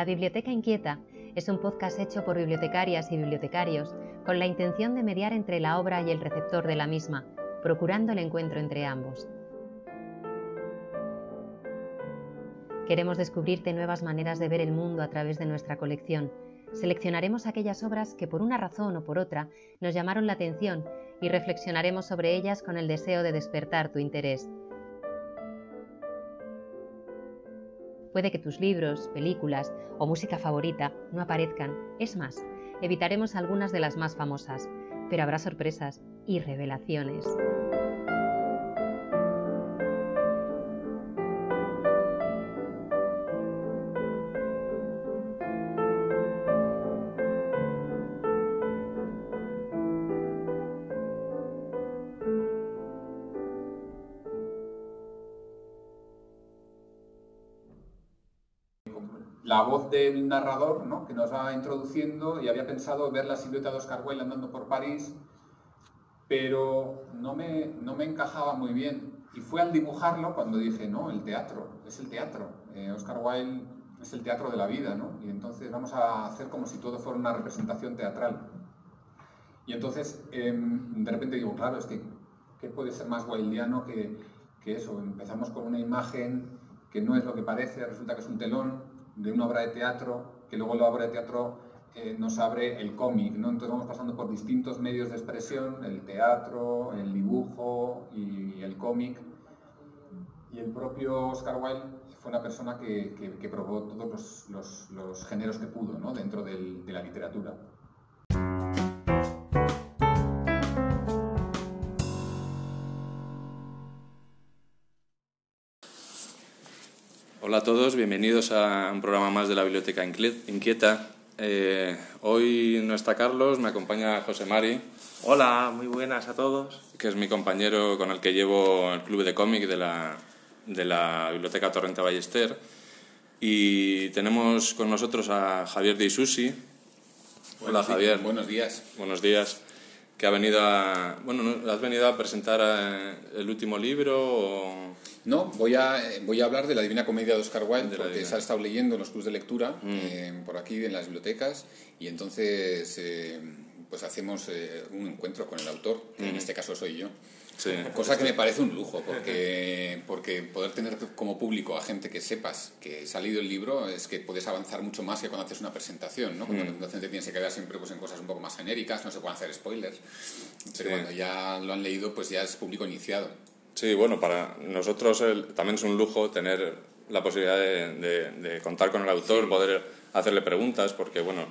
La Biblioteca Inquieta es un podcast hecho por bibliotecarias y bibliotecarios con la intención de mediar entre la obra y el receptor de la misma, procurando el encuentro entre ambos. Queremos descubrirte nuevas maneras de ver el mundo a través de nuestra colección. Seleccionaremos aquellas obras que por una razón o por otra nos llamaron la atención y reflexionaremos sobre ellas con el deseo de despertar tu interés. Puede que tus libros, películas o música favorita no aparezcan. Es más, evitaremos algunas de las más famosas, pero habrá sorpresas y revelaciones. La voz del narrador ¿no? que nos va introduciendo y había pensado ver la silueta de Oscar Wilde andando por París, pero no me, no me encajaba muy bien. Y fue al dibujarlo cuando dije, no, el teatro, es el teatro. Eh, Oscar Wilde es el teatro de la vida, ¿no? Y entonces vamos a hacer como si todo fuera una representación teatral. Y entonces, em, de repente digo, claro, es que, ¿qué puede ser más wildiano que, que eso? Empezamos con una imagen que no es lo que parece, resulta que es un telón, de una obra de teatro, que luego la obra de teatro eh, nos abre el cómic, ¿no? Entonces vamos pasando por distintos medios de expresión, el teatro, el dibujo y el cómic. Y el propio Oscar Wilde fue una persona que, que, probó todos los, los, los, géneros que pudo ¿no? dentro de la literatura. Hola a todos, bienvenidos a un programa más de la Biblioteca Inquieta. Eh, hoy no está Carlos, me acompaña José Mari. Hola, muy buenas a todos. Que es mi compañero con el que llevo el club de cómic de la, de la Biblioteca Torrente Ballester. Y tenemos con nosotros a Javier de Isusi. Hola Javier. Buenos días. Buenos días. Que ha venido a, bueno, ¿has venido a presentar eh, el último libro o...? No, voy a, voy a hablar de la Divina Comedia de Oscar Wilde, porque se ha estado leyendo en los clubes de lectura, mm. eh, por aquí en las bibliotecas, y entonces eh, pues hacemos eh, un encuentro con el autor, que en mm. este caso soy yo. Cosa que me parece un lujo, porque, porque poder tener como público a gente que sepas que ha leído el libro es que puedes avanzar mucho más que cuando haces una presentación, ¿no? Cuando mm. la gente tienes que quedar siempre pues, en cosas un poco más genéricas, no se pueden hacer spoilers, pero cuando ya lo han leído, pues ya es público iniciado. Sí, bueno, para nosotros también es un lujo tener la posibilidad de, contar con el autor, poder hacerle preguntas, porque, bueno,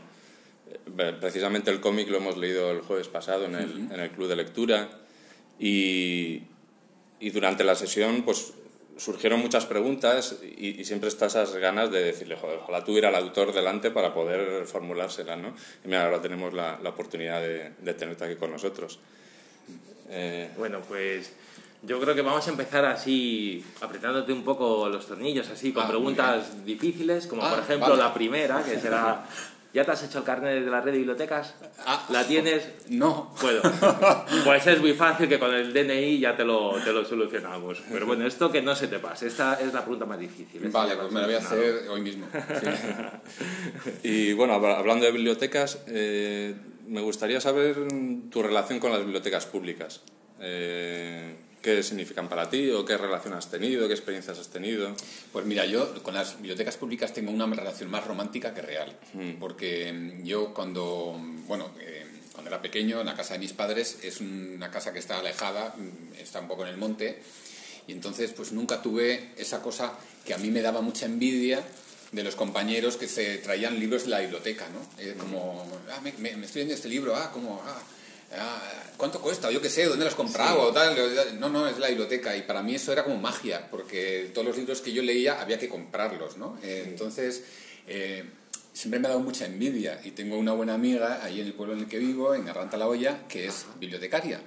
eh, precisamente el cómic lo hemos leído el jueves pasado en el, en el club de lectura y, y, durante la sesión, pues surgieron muchas preguntas y, siempre está esas ganas de decirle, joder, ojalá tuviera el autor delante para poder formulárselas, ¿no? Y mira, ahora tenemos la, la oportunidad de, de, tenerte aquí con nosotros. Eh... Bueno, pues yo creo que vamos a empezar así, apretándote un poco los tornillos, así, con ah, preguntas difíciles, como por ah, ejemplo la primera, que será... ¿Ya te has hecho el carnet de la red de bibliotecas? Ah, ¿La tienes? No. Puedo. Pues es muy fácil que con el DNI ya te lo, te lo solucionamos. Pero bueno, esto que no se te pase. Esta es la pregunta más difícil. Vale, pues me la voy a hacer hoy mismo. y bueno, hablando de bibliotecas, eh, me gustaría saber tu relación con las bibliotecas públicas. Eh, ¿Qué significan para ti o qué relación has tenido, qué experiencias has tenido? Pues mira, yo con las bibliotecas públicas tengo una relación más romántica que real, mm. porque mm, yo cuando, bueno, eh, cuando era pequeño, en la casa de mis padres, es una casa que está alejada, mm, está un poco en el monte, y entonces pues nunca tuve esa cosa que a mí me daba mucha envidia de los compañeros que se traían libros de la biblioteca, ¿no? Eh, como, ah, me, me, estoy leyendo este libro, ah, como, Ah, ¿cuánto cuesta? Yo qué sé, ¿dónde lo has comprado? No, no, es la biblioteca. Y para mí eso era como magia, porque todos los libros que yo leía había que comprarlos, ¿no? Eh, entonces, eh, siempre me ha dado mucha envidia. Y tengo una buena amiga ahí en el pueblo en el que vivo, en Arranta la Olla, que es bibliotecaria.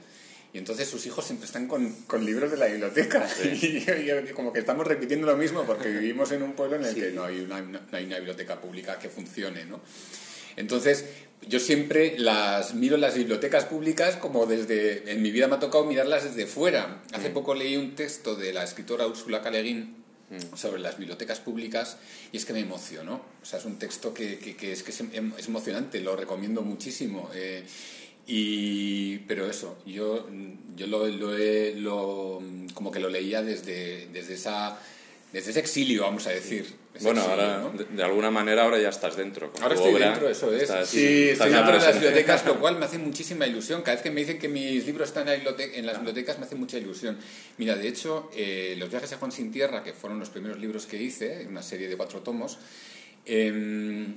Y entonces sus hijos siempre están con, con libros de la biblioteca. Y, como que estamos repitiendo lo mismo, porque vivimos en un pueblo en el que no hay, una, no hay una biblioteca pública que funcione, ¿no? Entonces, yo siempre las miro las bibliotecas públicas como desde, en mi vida me ha tocado mirarlas desde fuera. Hace poco leí un texto de la escritora Úrsula Caleguín mm. sobre las bibliotecas públicas y es que me emocionó. O sea, es un texto que, que, es, que em, es, emocionante, lo recomiendo muchísimo. Eh, y, pero eso, yo, yo lo, lo, lo, como que lo leía desde, desde esa desde ese exilio, vamos a decir. Bueno, ahora, de, alguna manera, ahora ya estás dentro. ahora estoy dentro, eso es. sí, estoy dentro de las bibliotecas, lo cual me hace muchísima ilusión. Cada vez que me dicen que mis libros están en, las bibliotecas, me hace mucha ilusión. Mira, de hecho, eh, Los viajes a Juan Sin Tierra, que fueron los primeros libros que hice, una serie de cuatro tomos, eh,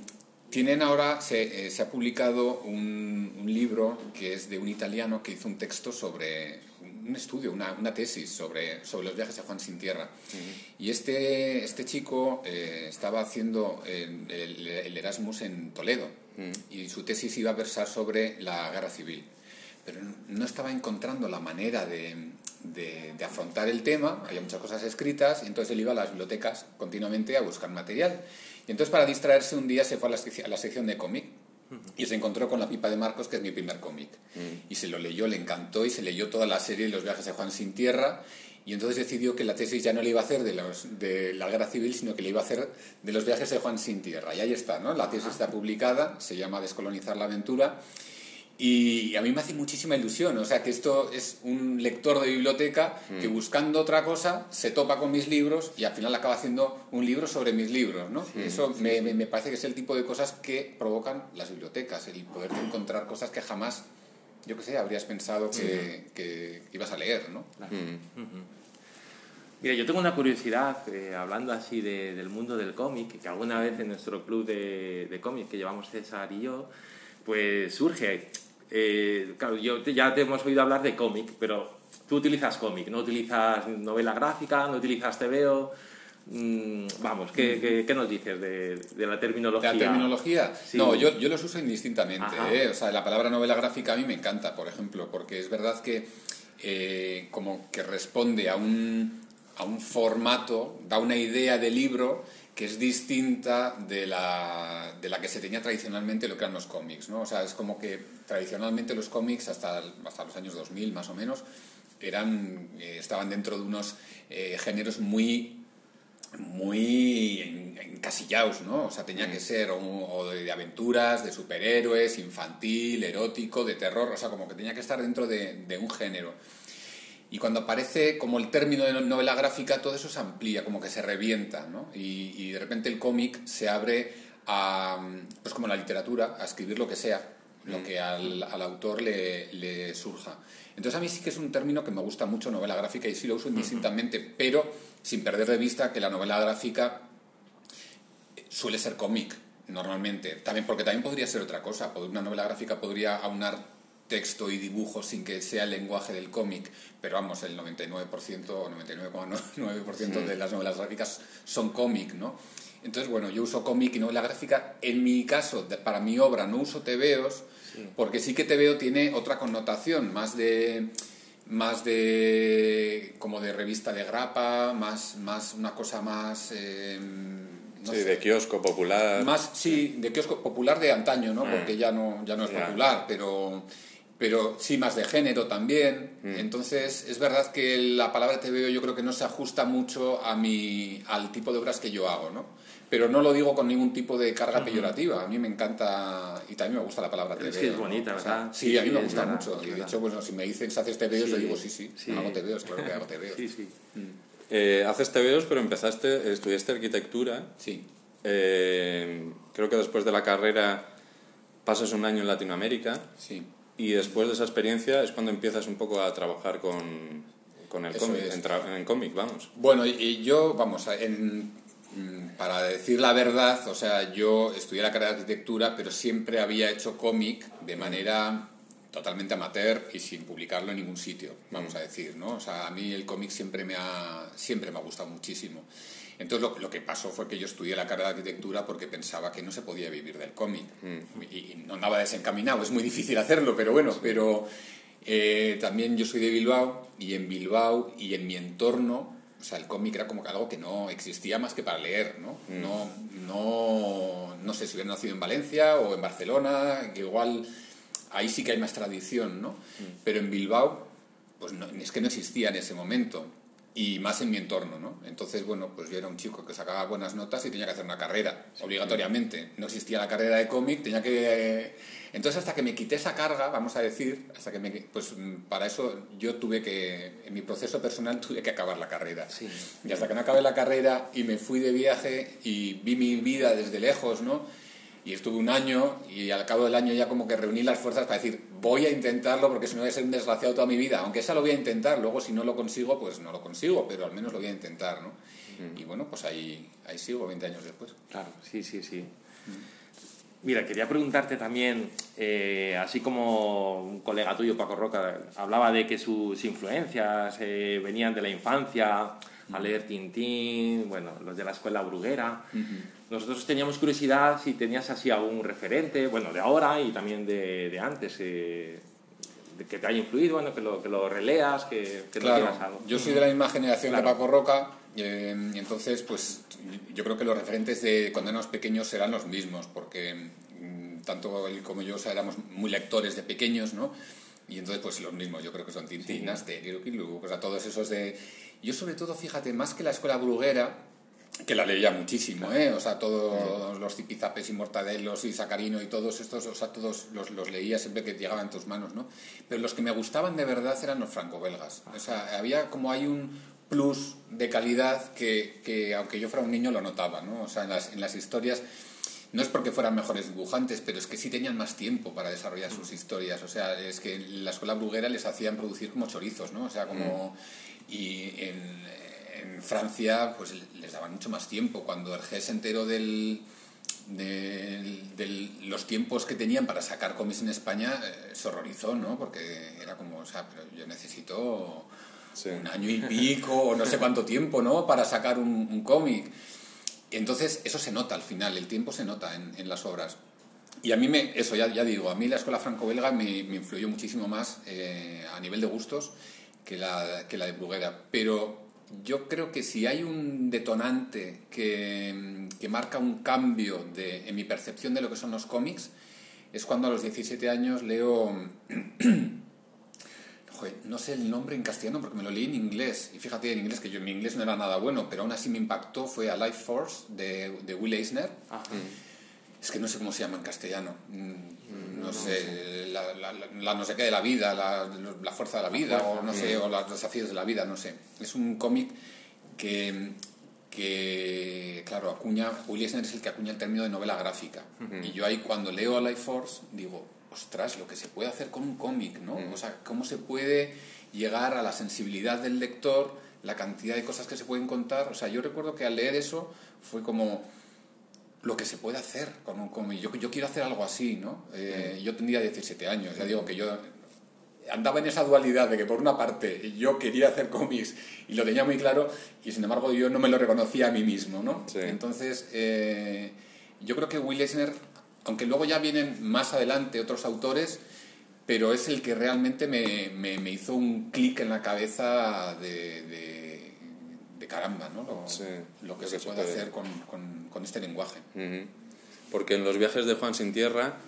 tienen ahora, se, eh, se ha publicado un, un, libro que es de un italiano que hizo un texto sobre un estudio, una, una tesis sobre, sobre los viajes a Juan Sin Tierra. Y este, este chico eh, estaba haciendo el, el, Erasmus en Toledo y su tesis iba a versar sobre la guerra civil. Pero no estaba encontrando la manera de, de, de afrontar el tema, había muchas cosas escritas, y entonces él iba a las bibliotecas continuamente a buscar material. Y entonces para distraerse un día se fue a la, a la sección de cómic y se encontró con La pipa de Marcos, que es mi primer cómic. Y se lo leyó, le encantó y se leyó toda la serie de Los viajes de Juan sin tierra. Y entonces decidió que la tesis ya no le iba a hacer de, los, de la guerra civil, sino que le iba a hacer de los viajes de Juan sin tierra. Y ahí está, ¿no? La tesis está publicada, se llama Descolonizar la aventura. Y a mí me hace muchísima ilusión, o sea, que esto es un lector de biblioteca que mm. buscando otra cosa se topa con mis libros y al final acaba haciendo un libro sobre mis libros, ¿no? Eso me, me, parece que es el tipo de cosas que provocan las bibliotecas, el poder encontrar cosas que jamás, yo qué sé, habrías pensado que, que ibas a leer, ¿no? Mm. Mira, yo tengo una curiosidad, eh, hablando así de, del mundo del cómic, que alguna vez en nuestro club de, de cómic que llevamos César y yo, pues surge eh, claro, yo ya te hemos oído hablar de cómic, pero tú utilizas cómic, no utilizas novela gráfica, no utilizas TVO. Mm, vamos, ¿qué, qué, nos dices de, de, la terminología? ¿La terminología? No, yo, yo los uso indistintamente. ¿eh? O sea, la palabra novela gráfica a mí me encanta, por ejemplo, porque es verdad que eh, como que responde a un, a un formato, da una idea de libro que es distinta de la, de la que se tenía tradicionalmente lo que eran los cómics, ¿no? O sea, es como que tradicionalmente los cómics, hasta, hasta los años 2000 más o menos, eran, eh, estaban dentro de unos eh, géneros muy muy encasillados, ¿no? O sea, tenía que mm. ser o, de aventuras, de superhéroes, infantil, erótico, de terror, o sea, como que tenía que estar dentro de, de un género. Y cuando aparece como el término de novela gráfica, todo eso se amplía, como que se revienta, ¿no? Y, y de repente el cómic se abre a, pues como la literatura, a escribir lo que sea, lo que al, al autor le, le, surja. Entonces a mí sí que es un término que me gusta mucho, novela gráfica, y sí lo uso indistintamente, pero sin perder de vista que la novela gráfica suele ser cómic, normalmente. También, porque también podría ser otra cosa. Una novela gráfica podría aunar texto y dibujo sin que sea el lenguaje del cómic, pero vamos, el 99% o 99,9% de las novelas gráficas son cómic, ¿no? Entonces, bueno, yo uso cómic y novela gráfica. En mi caso, para mi obra, no uso tebeos, porque sí que tebeo tiene otra connotación, más de más de como de revista de grapa, más, más una cosa más eh, sí, de kiosco popular. Más, sí, de kiosco popular de antaño, ¿no? Ah. Porque ya no, ya no es popular, pero pero sí más de género también. Mm. Entonces, es verdad que la palabra TVO yo creo que no se ajusta mucho a mi, al tipo de obras que yo hago, ¿no? Pero no lo digo con ningún tipo de carga peyorativa. A mí me encanta y también me gusta la palabra TVO. Es que es bonita, ¿verdad? sí, a mí me gusta mucho. Y de hecho, bueno, si me dicen si haces TVOs, yo digo sí, sí, hago TVOs, claro que hago TVOs. Sí, sí. Mm. Eh, haces TVOs, pero empezaste, estudiaste arquitectura. Sí. Eh, creo que después de la carrera pasas un año en Latinoamérica. Sí y después de esa experiencia es cuando empiezas un poco a trabajar con, con el cómic, en, cómic, vamos. Bueno, y, yo, vamos, en, mm, para decir la verdad, o sea, yo estudié la carrera de arquitectura, pero siempre había hecho cómic de manera totalmente amateur y sin publicarlo en ningún sitio, vamos a decir, ¿no? O sea, a mí el cómic siempre me ha, siempre me ha gustado muchísimo. Entonces lo, que pasó fue que yo estudié la carrera de arquitectura porque pensaba que no se podía vivir del cómic. Mm. Y, no andaba desencaminado, es muy difícil hacerlo, pero bueno, pero eh, también yo soy de Bilbao y en Bilbao y en mi entorno, o sea, el cómic era como que algo que no existía más que para leer, ¿no? Mm. No, no, no sé si hubiera nacido en Valencia o en Barcelona, que igual ahí sí que hay más tradición, ¿no? Mm. Pero en Bilbao, pues no, es que no existía en ese momento. Y más en mi entorno, ¿no? Entonces, bueno, pues yo era un chico que sacaba buenas notas y tenía que hacer una carrera, obligatoriamente. No existía la carrera de cómic, tenía que... Entonces, hasta que me quité esa carga, vamos a decir, hasta que me... Pues para eso yo tuve que, en mi proceso personal, tuve que acabar la carrera. Y hasta que no acabé la carrera y me fui de viaje y vi mi vida desde lejos, ¿no? Y estuve un año y al cabo del año ya como que reuní las fuerzas para decir, voy a intentarlo porque si no voy a ser un desgraciado toda mi vida. Aunque esa lo voy a intentar, luego si no lo consigo, pues no lo consigo, pero al menos lo voy a intentar, ¿no? Y bueno, pues ahí, ahí sigo 20 años después. Claro, sí, sí, sí. Mira, quería preguntarte también, eh, así como un colega tuyo, Paco Roca, hablaba de que sus influencias eh, venían de la infancia, a leer Tintín, bueno, los de la escuela bruguera. Nosotros teníamos curiosidad si tenías así algún referente, bueno, de ahora y también de, de antes, eh, de que te haya influido, bueno, que lo, que lo releas, que, que claro, algo. Yo soy de la misma generación de Paco Roca, eh, y entonces, pues yo creo que los referentes de cuando éramos pequeños serán los mismos, porque mm, tanto él como yo éramos muy lectores de pequeños, ¿no? Y entonces, pues los mismos, yo creo que son Tintín, sí. Asterix, o sea, todos esos de... Yo sobre todo, fíjate, más que la escuela bruguera, que la leía muchísimo, ¿eh? O sea, todos los zipizapes y mortadelos y sacarino y todos estos, o sea, todos los, los, leía siempre que llegaban en tus manos, ¿no? Pero los que me gustaban de verdad eran los franco-belgas. O sea, había como hay un plus de calidad que, que, aunque yo fuera un niño, lo notaba, ¿no? O sea, en las, en las historias no es porque fueran mejores dibujantes, pero es que sí tenían más tiempo para desarrollar sus historias. O sea, es que en la escuela bruguera les hacían producir como chorizos, ¿no? O sea, como... Y en, en Francia, pues les daban mucho más tiempo. Cuando Hergé se enteró del, de, de, los tiempos que tenían para sacar cómics en España, eh, se horrorizó, ¿no? Porque era como, o sea, pero yo necesito sí. un año y pico, o no sé cuánto tiempo, ¿no? Para sacar un, un cómic. Entonces, eso se nota al final, el tiempo se nota en, las obras. Y a mí, eso ya, digo, a mí la escuela franco-belga me, me, influyó muchísimo más eh, a nivel de gustos que la, que la de Bruguera. Pero yo creo que si hay un detonante que, que marca un cambio de, en mi percepción de lo que son los cómics, es cuando a los 17 años leo... Joder, no sé el nombre en castellano porque me lo leí en inglés. Y fíjate en inglés que yo mi inglés no era nada bueno, pero aún así me impactó. Fue A Life Force de, de Will Eisner. Ajá. Es que no sé cómo se llama en castellano. No, no sé, la, la, la, no sé qué de la vida, la, la fuerza de la vida, o no sé, o los desafíos de la vida, no sé. Es un cómic que, que, claro, acuña, Will Eisner es el que acuña el término de novela gráfica. Uh -huh. Y yo ahí cuando leo A Life Force digo, ostras, lo que se puede hacer con un cómic, ¿no? -huh. O sea, cómo se puede llegar a la sensibilidad del lector, la cantidad de cosas que se pueden contar. O sea, yo recuerdo que al leer eso fue como lo que se puede hacer con un cómic. Yo, yo quiero hacer algo así, ¿no? Eh, yo tendría 17 años, ya digo que yo andaba en esa dualidad de que por una parte yo quería hacer cómics y lo tenía muy claro y sin embargo yo no me lo reconocía a mí mismo, ¿no? Sí. Entonces, eh, yo creo que Will Eisner, aunque luego ya vienen más adelante otros autores, pero es el que realmente me, me, me hizo un clic en la cabeza de, de de caramba, ¿no? Lo, sí, lo que, se, que puede se, hacer con, con, con este lenguaje. Uh -huh. Porque en los viajes de Juan Sin Tierra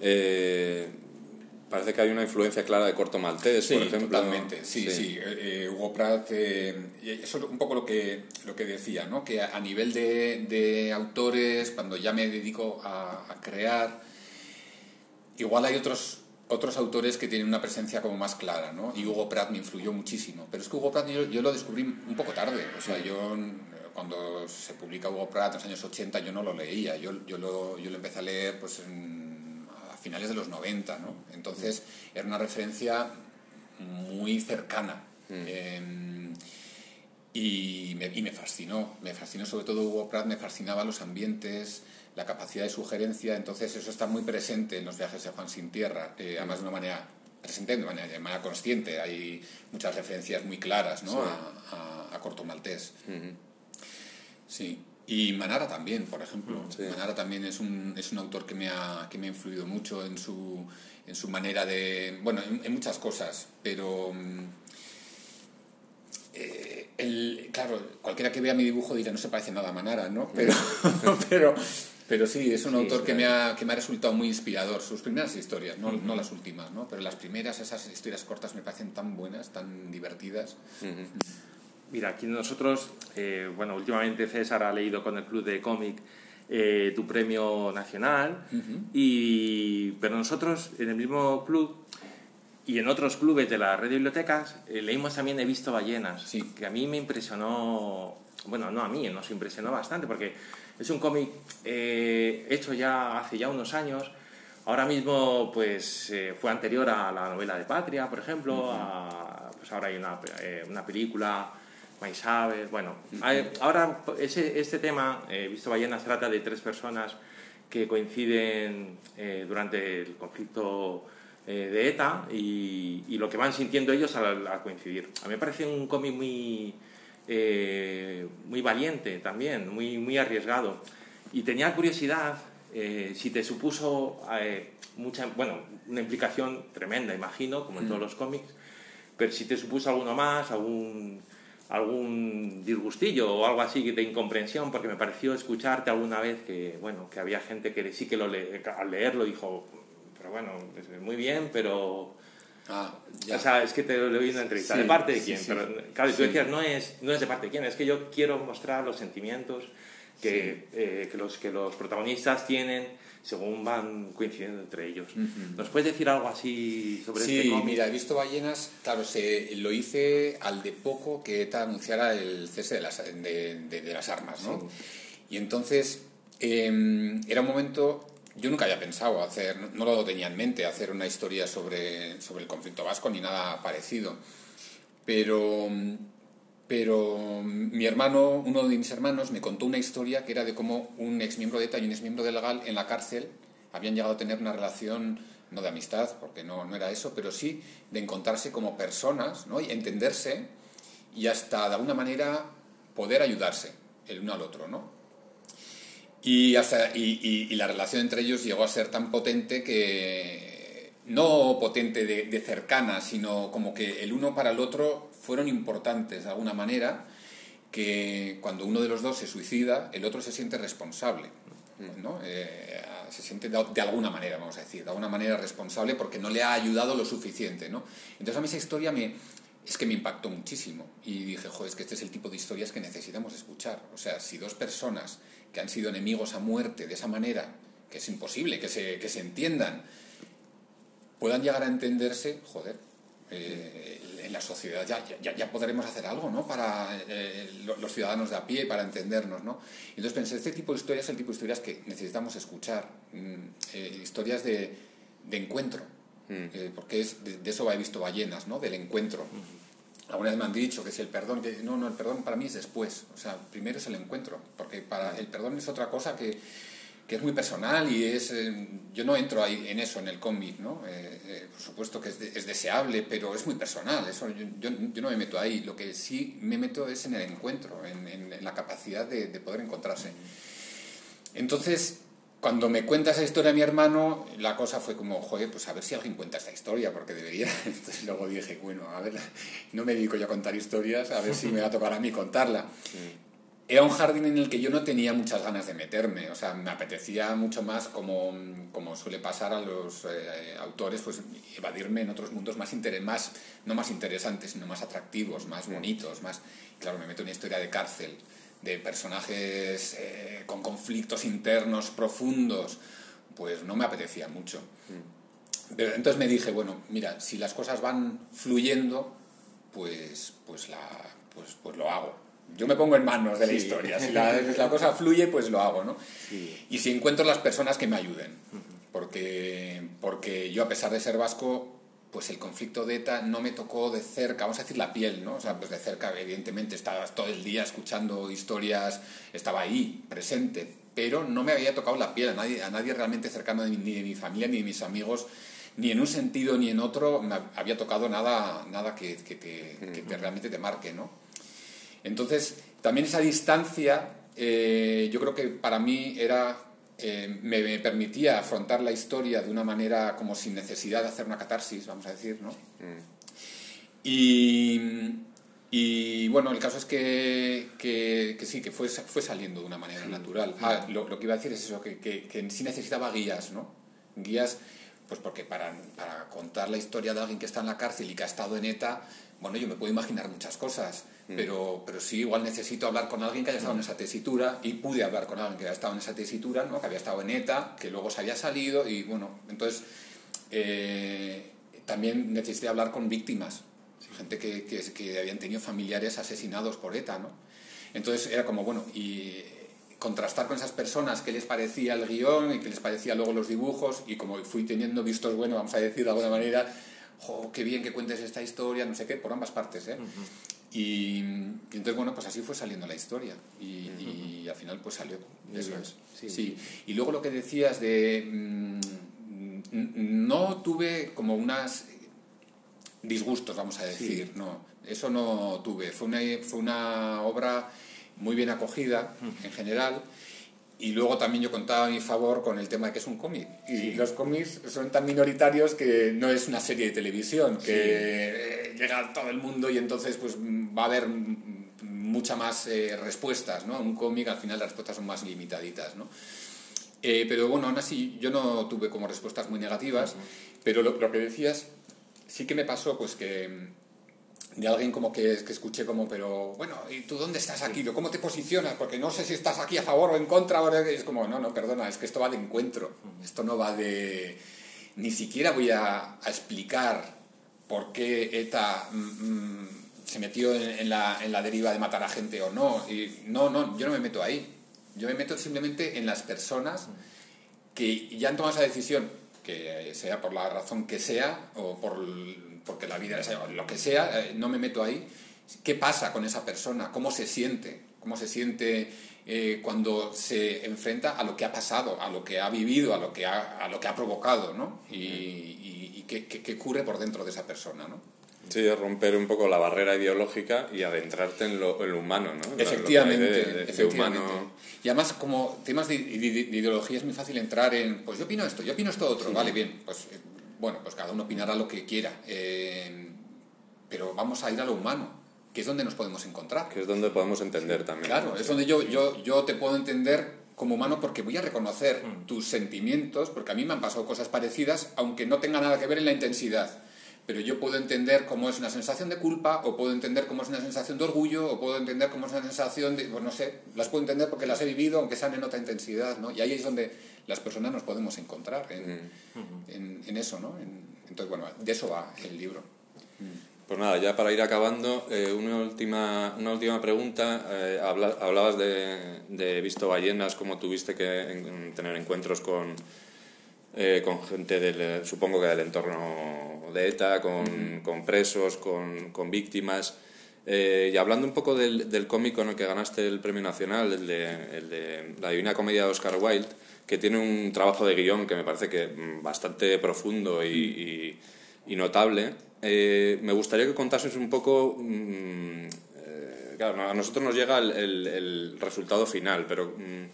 eh, parece que hay una influencia clara de Corto Maltés, sí, por ejemplo. Totalmente, sí, sí. sí. Eh, Hugo Pratt, eh, eso es un poco lo que, lo que decía, ¿no? Que a, nivel de, de, autores, cuando ya me dedico a, a crear, igual hay otros otros autores que tienen una presencia como más clara, ¿no? Y Hugo Pratt me influyó muchísimo. Pero es que Hugo Pratt yo, yo lo descubrí un poco tarde. O sea, yo cuando se publica Hugo Pratt en los años 80 yo no lo leía. Yo, yo, lo, yo lo empecé a leer pues en, finales de los 90, ¿no? Entonces era una referencia muy cercana. Mm. Eh, y, me, y me fascinó. Me fascinó sobre todo Hugo Pratt, me fascinaba los ambientes la capacidad de sugerencia, entonces eso está muy presente en los viajes de Juan Sin Tierra, eh, además de una manera presente, de manera, de manera, consciente, hay muchas referencias muy claras ¿no? Sí. a, a, a, Corto Maltés. -huh. Sí, y Manara también, por ejemplo. Sí. Manara también es un, es un autor que me, ha, que me ha influido mucho en su, en su manera de... Bueno, en, en muchas cosas, pero... Eh, el, claro, cualquiera que vea mi dibujo dirá no se parece nada a Manara, ¿no? Pero, pero, pero sí, es un sí, autor que, me ha, que me ha resultado muy inspirador. Sus primeras historias, no, uh -huh. no las últimas, ¿no? Pero las primeras, esas historias cortas me parecen tan buenas, tan divertidas. Uh -huh. Mira, aquí nosotros, eh, bueno, últimamente César ha leído con el Club de Cómic eh, tu premio nacional, y, pero nosotros en el mismo club y en otros clubes de la red de bibliotecas leímos también He visto ballenas, que a mí me impresionó, bueno, no a mí, nos impresionó bastante, porque es un cómic hecho ya hace ya unos años, Ahora mismo, pues eh, fue anterior a la novela de Patria, por ejemplo. pues ahora hay una, eh, una película, Maisaves. Bueno, ahora ese, este tema, eh, Visto Ballenas, trata de tres personas que coinciden durante el conflicto de ETA y, y, lo que van sintiendo ellos al, coincidir. A mí me parece un cómic muy, muy valiente también, muy, muy arriesgado. Y tenía curiosidad eh, si te supuso eh, mucha, bueno, una implicación tremenda, imagino, como en todos mm. los cómics, pero si te supuso alguno más, algún, algún disgustillo o algo así de incomprensión, porque me pareció escucharte alguna vez que, bueno, que había gente que sí que lo al leerlo dijo, pero bueno, muy bien, pero... Ah, O sea, es que te lo oí en una entrevista. ¿De parte de quién? pero, claro, tú decías, no es, no es de parte de quién, es que yo quiero mostrar los sentimientos que, eh, que, los, que los protagonistas tienen según van coincidiendo entre ellos. ¿Nos puedes decir algo así sobre sí, este cómic? mira, he visto ballenas, claro, se, lo hice al de poco que ETA anunciara el cese de las, de, de, las armas, ¿no? Y entonces em, era un momento, yo nunca había pensado hacer, no lo tenía en mente, hacer una historia sobre, sobre el conflicto vasco ni nada parecido, pero pero mi hermano, uno de mis hermanos, me contó una historia que era de cómo un ex miembro de ETA y un ex miembro de Legal en la cárcel habían llegado a tener una relación, no de amistad, porque no, no era eso, pero sí de encontrarse como personas ¿no? y entenderse y hasta de alguna manera poder ayudarse el uno al otro. ¿no? Y, hasta, y, y, la relación entre ellos llegó a ser tan potente que, no potente de, de cercana, sino como que el uno para el otro fueron importantes de alguna manera que cuando uno de los dos se suicida, el otro se siente responsable. ¿no? Eh, se siente de, alguna manera, vamos a decir, de alguna manera responsable porque no le ha ayudado lo suficiente. ¿no? Entonces a mí esa historia me, es que me impactó muchísimo y dije, joder, es que este es el tipo de historias que necesitamos escuchar. O sea, si dos personas que han sido enemigos a muerte de esa manera, que es imposible que se, que se entiendan, puedan llegar a entenderse, joder, eh, en la sociedad ya, ya, ya, podremos hacer algo ¿no? para eh, los ciudadanos de a pie, para entendernos. ¿no? Entonces pensé, este tipo de historias es el tipo de historias que necesitamos escuchar, mm, eh, historias de, de encuentro, mm. porque es, de, eso he visto ballenas, ¿no? del encuentro. Algunas vez me han dicho que si el perdón, que no, no, el perdón para mí es después, o sea, primero es el encuentro, porque para el perdón es otra cosa que que es muy personal y es eh, yo no entro ahí en eso en el cómic no eh, eh, por supuesto que es, es, deseable pero es muy personal eso yo, yo, no me meto ahí. Lo que sí me meto es en el encuentro en, en, la capacidad de, de, poder encontrarse. Entonces cuando me cuenta esa historia mi hermano la cosa fue como joder pues a ver si alguien cuenta esta historia porque debería. Entonces luego dije bueno a ver no me dedico yo a contar historias a ver si me va a tocar a mí contarla era un jardín en el que yo no tenía muchas ganas de meterme, o sea, me apetecía mucho más, como, como suele pasar a los eh, autores, pues evadirme en otros mundos más, más, no más interesantes, sino más atractivos, más bonitos, más... Claro, me meto en una historia de cárcel, de personajes eh, con conflictos internos profundos, pues no me apetecía mucho. Mm. Pero entonces me dije, bueno, mira, si las cosas van fluyendo, pues, pues, la, pues, pues lo hago yo me pongo en manos de la historia. Si la, cosa fluye, pues lo hago, ¿no? Y si encuentro las personas que me ayuden. Porque, porque yo, a pesar de ser vasco, pues el conflicto de ETA no me tocó de cerca, vamos a decir la piel, ¿no? O sea, pues de cerca, evidentemente, estaba todo el día escuchando historias, estaba ahí, presente, pero no me había tocado la piel, a nadie, a nadie realmente cercano ni de mi familia ni de mis amigos, ni en un sentido ni en otro me había tocado nada, nada que, que, que realmente te marque, ¿no? Entonces, también esa distancia, eh, yo creo que para mí era, eh, me, permitía afrontar la historia de una manera como sin necesidad de hacer una catarsis, vamos a decir, ¿no? Mm. Y, bueno, el caso es que, que, sí, que fue, fue saliendo de una manera natural. Ah, lo, lo, que iba a decir es eso, que, que, sí necesitaba guías, ¿no? Guías, pues porque para, para contar la historia de alguien que está en la cárcel y que ha estado en ETA, bueno, yo me puedo imaginar muchas cosas, mm. pero, pero sí igual necesito hablar con alguien que haya estado en esa tesitura y pude hablar con alguien que haya estado en esa tesitura, ¿no? que había estado en ETA, que luego se había salido y bueno, entonces eh, también necesité hablar con víctimas, gente que, que, que, habían tenido familiares asesinados por ETA, ¿no? Entonces era como, bueno, y contrastar con esas personas qué les parecía el guion y qué les parecía luego los dibujos y como fui teniendo vistos bueno, vamos a decir de alguna manera, jo, qué bien que cuentes esta historia, no sé qué, por ambas partes, ¿eh? y, entonces, bueno, pues así fue saliendo la historia y, al final pues salió. Eso es. Sí. Y luego lo que decías de... Mm, no tuve como unas disgustos, vamos a decir, no, eso no tuve. Fue una, fue una obra muy bien acogida en general y luego también yo contaba a mi favor con el tema de que es un cómic. Y los cómics son tan minoritarios que no es una serie de televisión, que llega a todo el mundo y entonces pues va a haber muchas más eh, respuestas, ¿no? Un cómic al final las respuestas son más limitaditas, ¿no? Eh, pero bueno, aún así yo no tuve como respuestas muy negativas, pero lo, lo, que decías sí que me pasó pues que de alguien como que, que escuché como, pero bueno, ¿y tú dónde estás aquí? ¿Cómo te posicionas? Porque no sé si estás aquí a favor o en contra. es como, no, no, perdona, es que esto va de encuentro. Esto no va de... Ni siquiera voy a, a explicar por qué ETA mm, mm, se metió en, la, en la deriva de matar a gente o no. Y no, no, yo no me meto ahí. Yo me meto simplemente en las personas que ya han tomado esa decisión, que sea por la razón que sea o por porque la vida es lo que sea, eh, no me meto ahí. ¿Qué pasa con esa persona? ¿Cómo se siente? ¿Cómo se siente eh, cuando se enfrenta a lo que ha pasado, a lo que ha vivido, a lo que ha, a lo que ha provocado, ¿no? Y, qué, qué, ocurre por dentro de esa persona, ¿no? Sí, romper un poco la barrera ideológica y adentrarte en lo, humano, ¿no? Efectivamente, Y además, como temas de, ideología es muy fácil entrar en, pues yo opino esto, yo opino esto otro, vale, bien, pues bueno, pues cada uno opinará lo que quiera, eh, pero vamos a ir a lo humano, que es donde nos podemos encontrar. Que es donde podemos entender también. Claro, es donde yo, yo, yo te puedo entender como humano porque voy a reconocer mm. tus sentimientos, porque a mí me han pasado cosas parecidas, aunque no tenga nada que ver en la intensidad. Pero yo puedo entender cómo es una sensación de culpa, o puedo entender cómo es una sensación de orgullo, o puedo entender cómo es una sensación de, pues no sé, las puedo entender porque las he vivido, aunque sean en otra intensidad, ¿no? Y ahí es donde las personas nos podemos encontrar en, en, eso, ¿no? entonces, bueno, de eso va el libro. Pues nada, ya para ir acabando, eh, una, última, una última pregunta. Eh, hablabas de, de, visto ballenas, cómo tuviste que tener encuentros con, eh, con gente, del, supongo que del entorno de ETA, con, con presos, con, con víctimas. y hablando un poco del, del cómic con el que ganaste el premio nacional, el de, el de La Divina Comedia de Oscar Wilde, que tiene un trabajo de guion que me parece que mm, bastante profundo y, y, notable. Eh, me gustaría que contases un poco... Mm, eh, claro, a nosotros nos llega el, el, resultado final, pero... Mm, eh,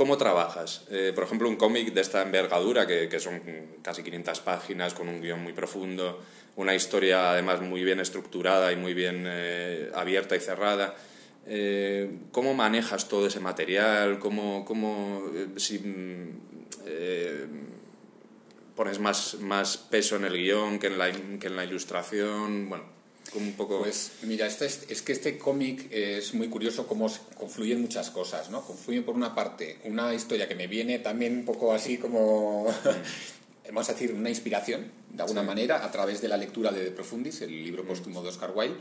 ¿Cómo trabajas? por ejemplo, un cómic de esta envergadura, que, son casi 500 páginas, con un guion muy profundo, una historia además muy bien estructurada y muy bien abierta y cerrada. Eh, ¿Cómo manejas todo ese material? ¿Cómo, cómo eh, mm, eh, pones más, más peso en el guion que en la, que en la ilustración? Bueno, como un poco... Pues mira, este es, que este cómic es muy curioso cómo confluyen muchas cosas, ¿no? Confluyen por una parte una historia que me viene también un poco así como... vamos a decir, una inspiración, de alguna manera, a través de la lectura de De Profundis, el libro póstumo de Oscar Wilde,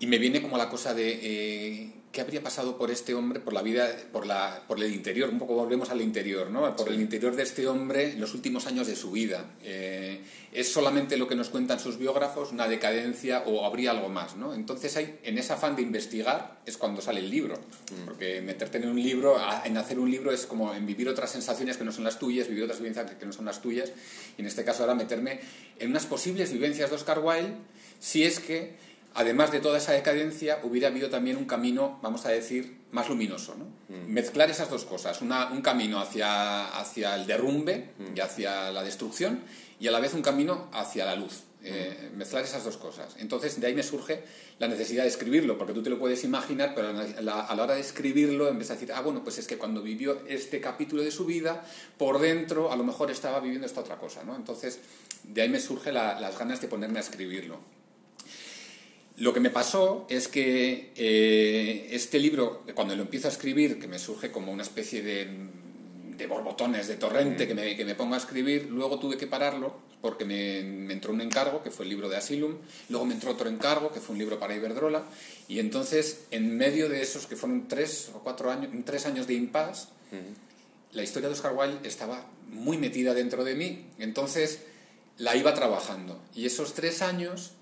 y me viene como la cosa de eh, qué habría pasado por este hombre, por la vida, por, la, por el interior, un poco volvemos al interior, ¿no? Por el interior de este hombre en los últimos años de su vida. Eh, ¿Es solamente lo que nos cuentan sus biógrafos, una decadencia o habría algo más, ¿no? Entonces hay, en ese afán de investigar es cuando sale el libro, mm. porque meterte en un libro, en hacer un libro es como en vivir otras sensaciones que no son las tuyas, vivir otras vivencias que no son las tuyas, y en este caso ahora meterme en unas posibles vivencias de Oscar Wilde, si es que además de toda esa decadencia, hubiera habido también un camino, vamos a decir, más luminoso. ¿no? Mm. Mezclar esas dos cosas, un camino hacia, hacia el derrumbe y mm. hacia la destrucción, y a la vez un camino hacia la luz. eh, mezclar esas dos cosas. Entonces, de ahí me surge la necesidad de escribirlo, porque tú te lo puedes imaginar, pero a la, hora de escribirlo empiezas a decir, ah, bueno, pues es que cuando vivió este capítulo de su vida, por dentro a lo mejor estaba viviendo esta otra cosa, ¿no? Entonces, de ahí me surge las ganas de ponerme a escribirlo. Lo que me pasó es que eh, este libro, cuando lo empiezo a escribir, que me surge como una especie de, de borbotones, de torrente, que me, que me pongo a escribir, luego tuve que pararlo porque me, entró un encargo, que fue el libro de Asylum, luego me entró otro encargo, que fue un libro para Iberdrola, y entonces, en medio de esos, que fueron tres o cuatro años, tres años de impasse, la historia de Oscar Wilde estaba muy metida dentro de mí, entonces la iba trabajando. Y esos tres años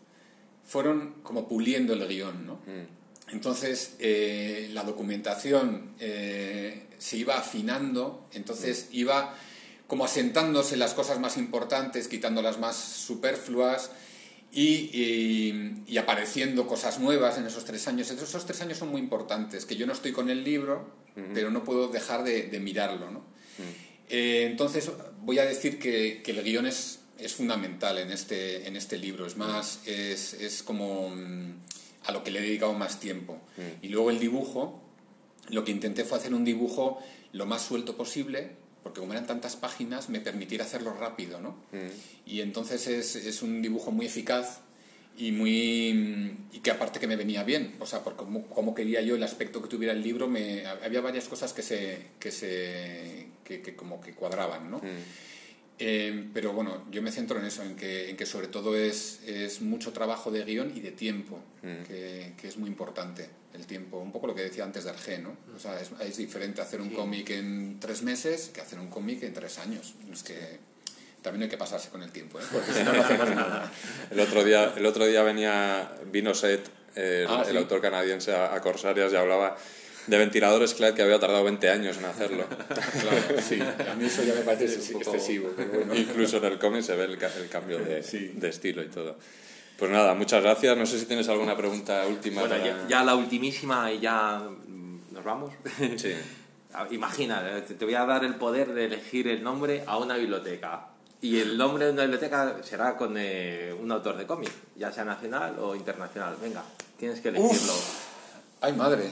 fueron como puliendo el guion, ¿no? Mm. Entonces, eh, la documentación eh, se iba afinando, entonces mm. iba como asentándose las cosas más importantes, quitando las más superfluas y, y, apareciendo cosas nuevas en esos tres años. Esos tres años son muy importantes, que yo no estoy con el libro, pero no puedo dejar de, mirarlo. ¿no? Eh, entonces, voy a decir que, que el guion es es fundamental en este, en este libro. Es más, es, es como mm, a lo que le he dedicado más tiempo. Mm. Y luego el dibujo, lo que intenté fue hacer un dibujo lo más suelto posible, porque como eran tantas páginas, me permitiera hacerlo rápido, ¿no? Mm. Y entonces es, es, un dibujo muy eficaz y muy y que aparte que me venía bien, o sea, por cómo, quería yo el aspecto que tuviera el libro, me, había varias cosas que se que se que, que como que cuadraban, ¿no? Eh, pero bueno, yo me centro en eso, en que, en que sobre todo es, es, mucho trabajo de guion y de tiempo, mm. que, que, es muy importante el tiempo. Un poco lo que decía antes de Arge, ¿no? O sea, es, es diferente hacer un cómic en tres meses que hacer un cómic en tres años. Es que también hay que pasarse con el tiempo, ¿eh? porque si no, no hacemos nada. El otro día, el otro día venía, vino Seth, el, ah, el autor canadiense, a, a Corsarias y hablaba de ventiladores, claro, que había tardado 20 años en hacerlo. claro, sí, a mí eso ya me parece excesivo. Incluso en el cómic se ve el, cambio de, de, estilo y todo. Pues nada, muchas gracias. No sé si tienes alguna pregunta última. Bueno, ya, la ultimísima y ya nos vamos. Sí. Imagina, te voy a dar el poder de elegir el nombre a una biblioteca. Y el nombre de una biblioteca será con eh, un autor de cómic, ya sea nacional o internacional. Venga, tienes que elegirlo. ¡Ay, madre!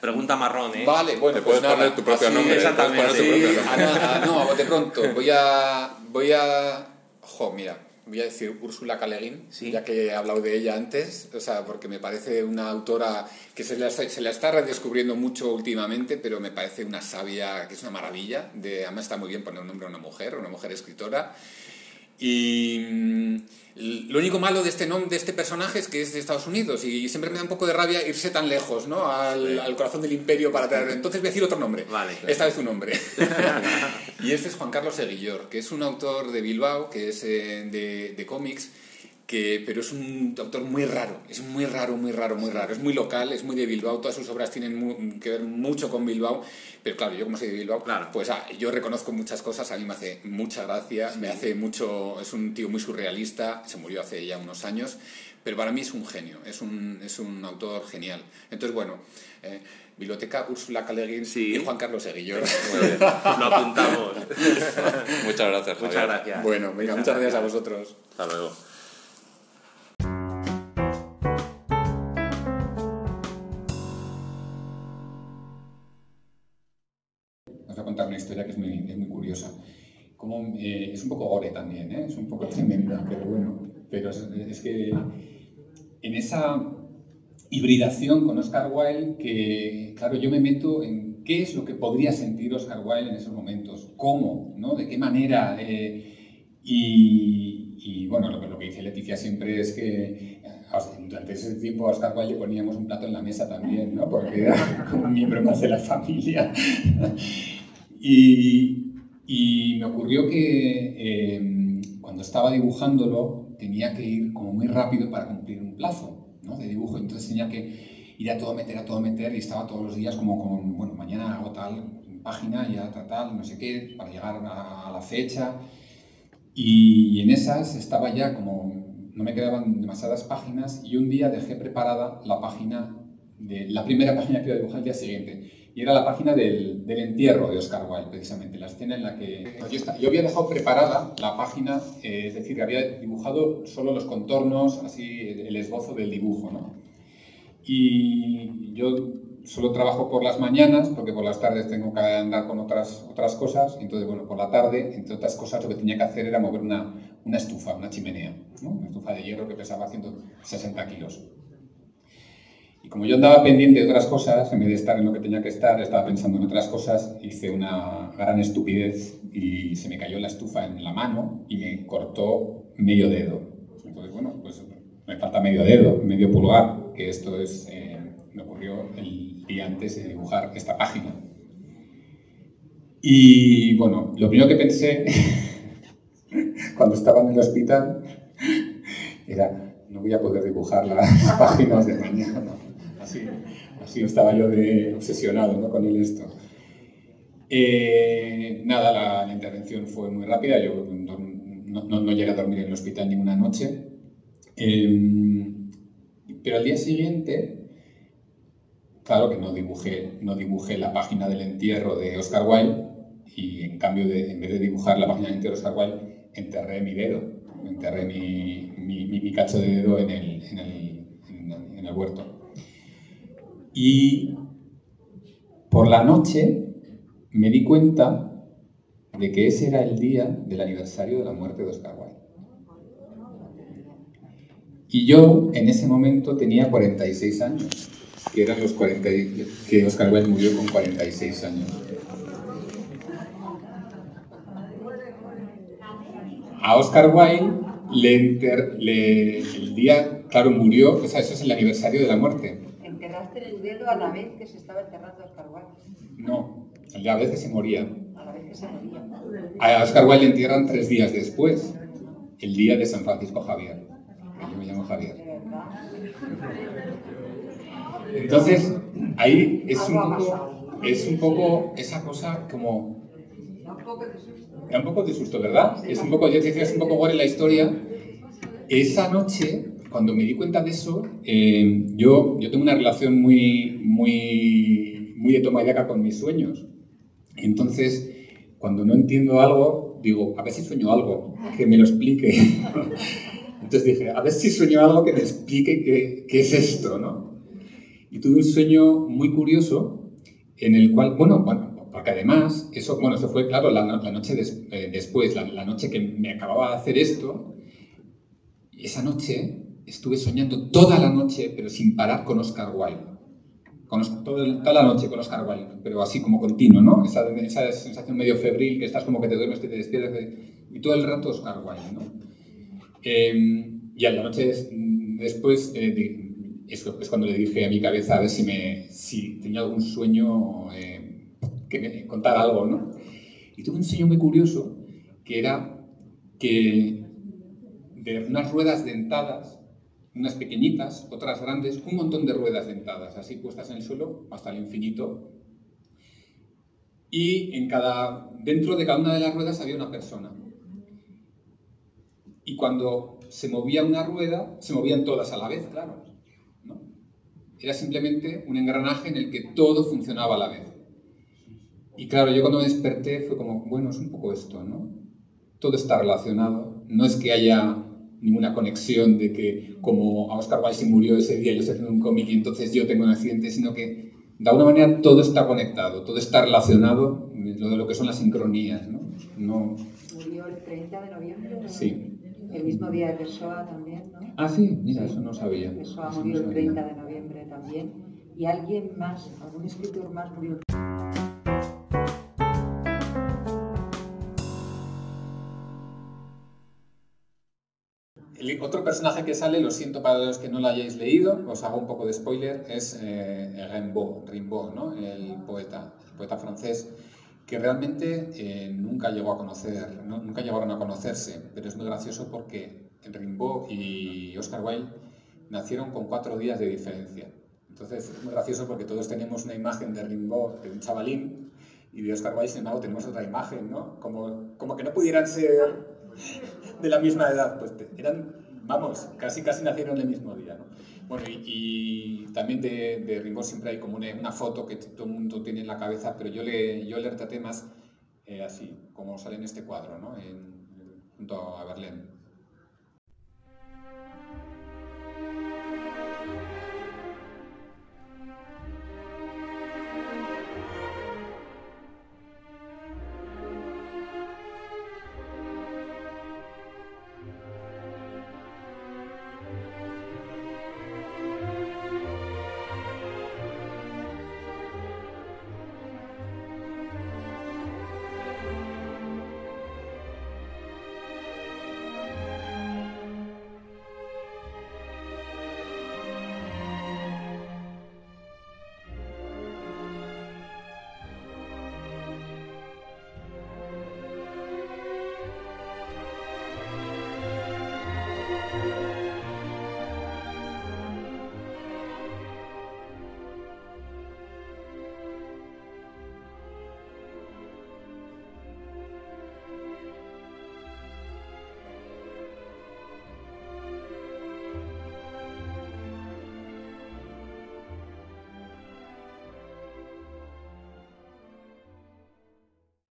Pregunta marrón, ¿eh? Vale, bueno, Te puedes pues poner tu propio nombre. Exactamente. Ah, no, no, de pronto. Voy a. Voy a. Jo, mira, voy a decir Úrsula Caleguín, ya que he hablado de ella antes, o sea, porque me parece una autora que se la, se la está redescubriendo mucho últimamente, pero me parece una sabia, que es una maravilla. De, además está muy bien poner un nombre a una mujer, una mujer escritora. Y mm, lo único malo de este, nombre, de este personaje es que es de Estados Unidos y siempre me da un poco de rabia irse tan lejos, ¿no? Al, corazón del imperio para traer... Entonces voy a decir otro nombre. Vale. Esta vez un nombre. y este es Juan Carlos Seguillor, que es un autor de Bilbao, que es eh, de, de cómics que, pero es un autor muy raro, es muy raro, muy raro, muy raro. Es muy local, es muy de Bilbao, todas sus obras tienen que ver mucho con Bilbao, pero claro, yo como soy de Bilbao, claro. pues ah, yo reconozco muchas cosas, a mí me hace mucha gracia, me hace mucho, es un tío muy surrealista, se murió hace ya unos años, pero para mí es un genio, es un, es un autor genial. Entonces, bueno, eh, Biblioteca Úrsula Caleguín y Juan Carlos Seguillor. Lo apuntamos. muchas gracias. Muchas gracias. Bueno, venga, muchas gracias a vosotros. Hasta luego. Como, eh, es un poco gore también, ¿eh? es un poco tremenda, pero bueno, pero es, que en esa hibridación con Oscar Wilde, que claro, yo me meto en qué es lo que podría sentir Oscar Wilde en esos momentos, cómo, ¿no? de qué manera. Eh, y, y, bueno, lo, lo, que dice Leticia siempre es que durante ese tiempo a Oscar Wilde poníamos un plato en la mesa también, ¿no? porque era como un miembro más de la familia. Y, y me ocurrió que em, cuando estaba dibujándolo tenía que ir como muy rápido para cumplir un plazo ¿no? de dibujo, entonces tenía que ir a todo meter, a todo meter y estaba todos los días como con, bueno, mañana hago tal página, ya tal, tal, no sé qué, para llegar a, la fecha. Y en esas estaba ya como, no me quedaban demasiadas páginas y un día dejé preparada la página, de, la primera página que iba a dibujar el día siguiente y era la página del, entierro de Oscar Wilde, precisamente, la escena en la que... Yo, había dejado preparada la página, eh, es decir, había dibujado solo los contornos, así el esbozo del dibujo, ¿no? Y yo solo trabajo por las mañanas, porque por las tardes tengo que andar con otras, otras cosas, entonces, bueno, por la tarde, entre otras cosas, lo que tenía que hacer era mover una, una estufa, una chimenea, una estufa de hierro que pesaba 160 kilos. Como yo andaba pendiente de otras cosas, en vez de estar en lo que tenía que estar, estaba pensando en otras cosas, hice una gran estupidez y se me cayó la estufa en la mano y me cortó medio dedo. Entonces, bueno, pues me falta medio dedo, medio pulgar, que esto es, eh, me ocurrió el día antes de dibujar esta página. Y bueno, lo primero que pensé cuando estaba en el hospital era, no voy a poder dibujar las páginas de mañana así, estaba yo de obsesionado con el esto. Eh, nada, la, intervención fue muy rápida, yo no, llegué a dormir en el hospital ninguna noche. Em, pero al día siguiente, claro que no dibujé, no dibujé la página del entierro de Oscar Wilde y en cambio, de, en vez de dibujar la página del entierro de Oscar Wilde, enterré mi dedo, enterré mi, mi, cacho de dedo en el, en el, en el huerto. Y por la noche me di cuenta de que ese era el día del aniversario de la muerte de Oscar Wilde. Y yo en ese momento tenía 46 años, que eran los 40, que Oscar Wilde murió con 46 años. A Oscar Wilde le, el día, claro, murió, o sea, eso es el aniversario de la muerte el dedo a la vez que se estaba enterrando Oscar Wilde? No, a la vez que se moría. A la vez que se moría. A Oscar Wilde le entierran tres días después, el día de San Francisco Javier. Yo me llamo Javier. Entonces, ahí es un poco, es un poco esa cosa como... Da un poco de susto, ¿verdad? Es un poco, yo te decía, es un poco gore la historia. Esa noche cuando me di cuenta de eso, eh, yo, yo tengo una relación muy, muy, muy de toma y daca con mis sueños. Entonces, cuando no entiendo algo, digo, a ver si sueño algo, que me lo explique. Entonces dije, a ver si sueño algo que me explique qué, qué es esto, ¿no? Y tuve un sueño muy curioso en el cual, bueno, bueno porque además, eso, bueno, eso fue, claro, la, la noche eh, después, la, la, noche que me acababa de hacer esto, esa noche estuve soñando toda la noche, pero sin parar con Oscar Wilde. Toda la noche con Oscar Wilde, pero así como continuo, ¿no? Esa, esa, sensación medio febril, que estás como que te duermes, que te despiertas, y todo el rato Oscar Wilde, ¿no? Em, y a la noche después, eh, es, cuando le dije a mi cabeza a ver si, me, si tenía algún sueño eh, que me contara algo, ¿no? Y tuve un sueño muy curioso, que era que de unas ruedas dentadas unas pequeñitas, otras grandes, un montón de ruedas dentadas, así puestas en el suelo hasta el infinito. Y en cada, dentro de cada una de las ruedas había una persona. Y cuando se movía una rueda, se movían todas a la vez, claro. ¿no? Era simplemente un engranaje en el que todo funcionaba a la vez. Y claro, yo cuando desperté fue como, bueno, es un poco esto, ¿no? Todo está relacionado. No es que haya ninguna conexión de que como a Oscar Wilde murió ese día, yo estoy haciendo un cómic y entonces yo tengo un accidente, sino que de alguna manera todo está conectado, todo está relacionado, lo de lo que son las sincronías. ¿no? no... Murió el 30 de noviembre. Sí. El mismo día de Pessoa también, ¿no? Ah, sí, mira, eso no sabía. Pessoa murió el 30 de noviembre también. Y alguien más, algún escritor más murió. Otro personaje que sale, lo siento para los que no lo hayáis leído, os hago un poco de spoiler, es eh, Rimbaud, Rimbaud el poeta, poeta francés, que realmente eh, nunca llegó a conocer, nunca llegaron a conocerse, pero es muy gracioso porque Rimbaud y Oscar Wilde nacieron con cuatro días de diferencia. Entonces es muy gracioso porque todos tenemos una imagen de Rimbaud, de un chavalín, y de Oscar Wilde, sin embargo, tenemos otra imagen, ¿no? Como, como que no pudieran ser de la misma edad, pues eran Vamos, casi casi nacieron el mismo día. ¿no? Bueno, y, también de, de, siempre hay como una, foto que todo el mundo tiene en la cabeza, pero yo le yo le retraté más eh, así, como sale en este cuadro, ¿no? Junto a Berlín.